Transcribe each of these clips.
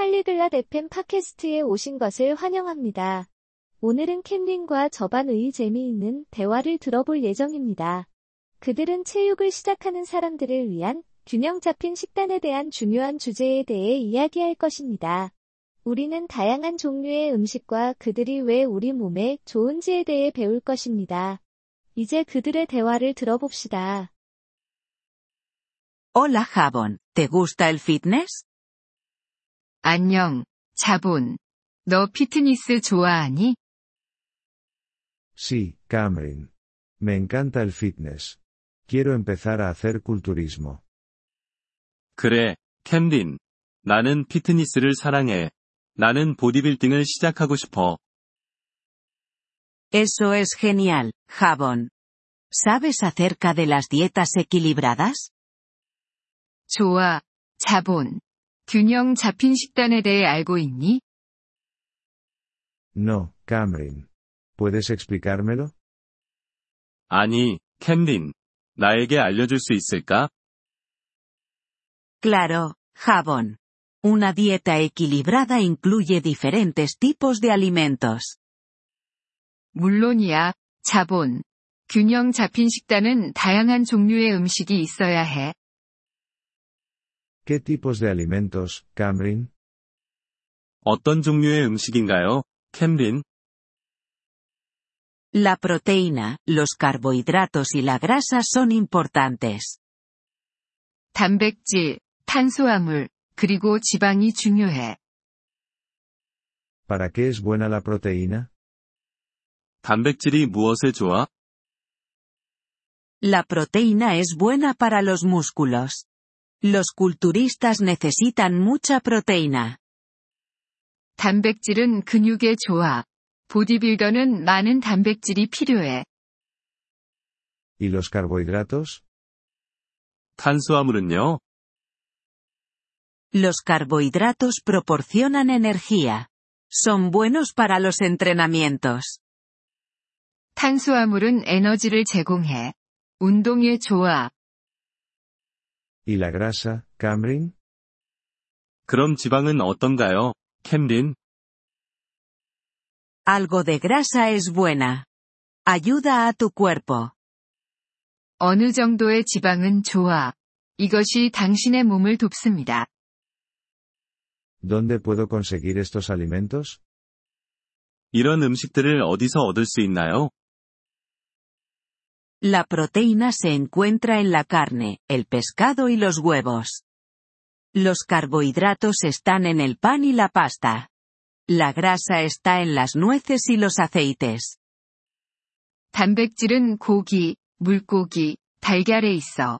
팔리글랏 FM 팟캐스트에 오신 것을 환영합니다. 오늘은 캠린과 저반의 재미있는 대화를 들어볼 예정입니다. 그들은 체육을 시작하는 사람들을 위한 균형 잡힌 식단에 대한 중요한 주제에 대해 이야기할 것입니다. 우리는 다양한 종류의 음식과 그들이 왜 우리 몸에 좋은지에 대해 배울 것입니다. 이제 그들의 대화를 들어봅시다. Hola Javon, ¿te gusta el fitness? 안녕, 자본. 너 피트니스 좋아하니? Sí, Cameron. Me encanta el fitness. Quiero empezar a hacer culturismo. 그래, 캠린. 나는 피트니스를 사랑해. 나는 보디빌딩을 시작하고 싶어. Eso es genial, Javon. ¿Sabes acerca de las dietas equilibradas? 좋아, 자본. 균형 잡힌 식단에 대해 알고 있니? No, Cameron. ¿Puedes explicármelo? 아니, 캠린. 나에게 알려줄 수 있을까? Claro, Javon. Una dieta equilibrada incluye diferentes tipos de alimentos. 물론이야, 자본. 균형 잡힌 식단은 다양한 종류의 음식이 있어야 해. ¿Qué tipos de alimentos, Cameron? 어떤 종류의 음식인가요, 캠린? La proteína, los carbohidratos y la grasa son importantes. 단백질, 탄수화물, 그리고 지방이 중요해. ¿Para qué es buena la proteína? 단백질이 무엇에 좋아? La proteína es buena para los músculos. Los culturistas necesitan mucha proteína. 단백질은 근육에 좋아. 보디빌더는 많은 단백질이 필요해. ¿Y los carbohidratos? 탄수화물은요? Los carbohidratos proporcionan energía. Son buenos para los entrenamientos. 탄수화물은 에너지를 제공해. 운동에 좋아. ¿Y la grasa, Cameron? 그럼 지방은 어떤가요, 캠린? Algo de grasa es buena. Ayuda a tu cuerpo. 어느 정도의 지방은 좋아. 이것이 당신의 몸을 돕습니다. ¿Dónde puedo conseguir estos alimentos? 이런 음식들을 어디서 얻을 수 있나요? La proteína se encuentra en la carne, el pescado y los huevos. Los carbohidratos están en el pan y la pasta. La grasa está en las nueces y los aceites. 단백질은 고기, 물고기, 달걀에 있어.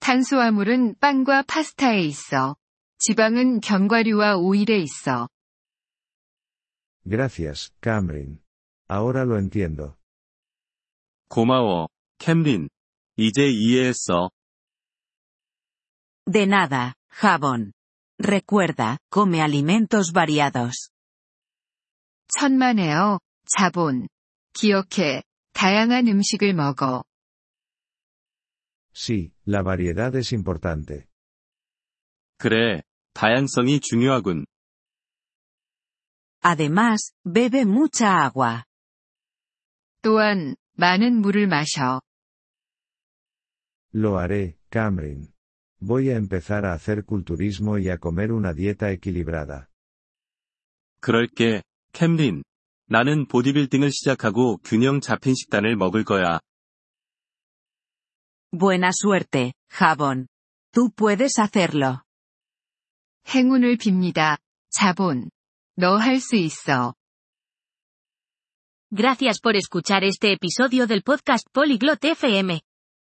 탄수화물은 빵과 파스타에 있어. 지방은 견과류와 오일에 있어. Gracias, Cameron. Ahora lo entiendo. 고마워, 캠린. 이제 이해했어. De nada, Javon. Recuerda, come alimentos variados. 천만에요, 자본. 기억해, 다양한 음식을 먹어. Sí, la variedad es importante. 그래, 다양성이 중요하군. Además, bebe mucha agua. 또한, 많은 물을 마셔. Lo haré, Cameron. Voy a empezar a hacer culturismo y a comer una dieta equilibrada. 그럴게, 캠린. 나는 보디빌딩을 시작하고 균형 잡힌 식단을 먹을 거야. Buena suerte, Javon. Tú puedes hacerlo. 행운을 빕니다, 자본. 너 할 수 있어. Gracias por escuchar este episodio del podcast Polyglot FM.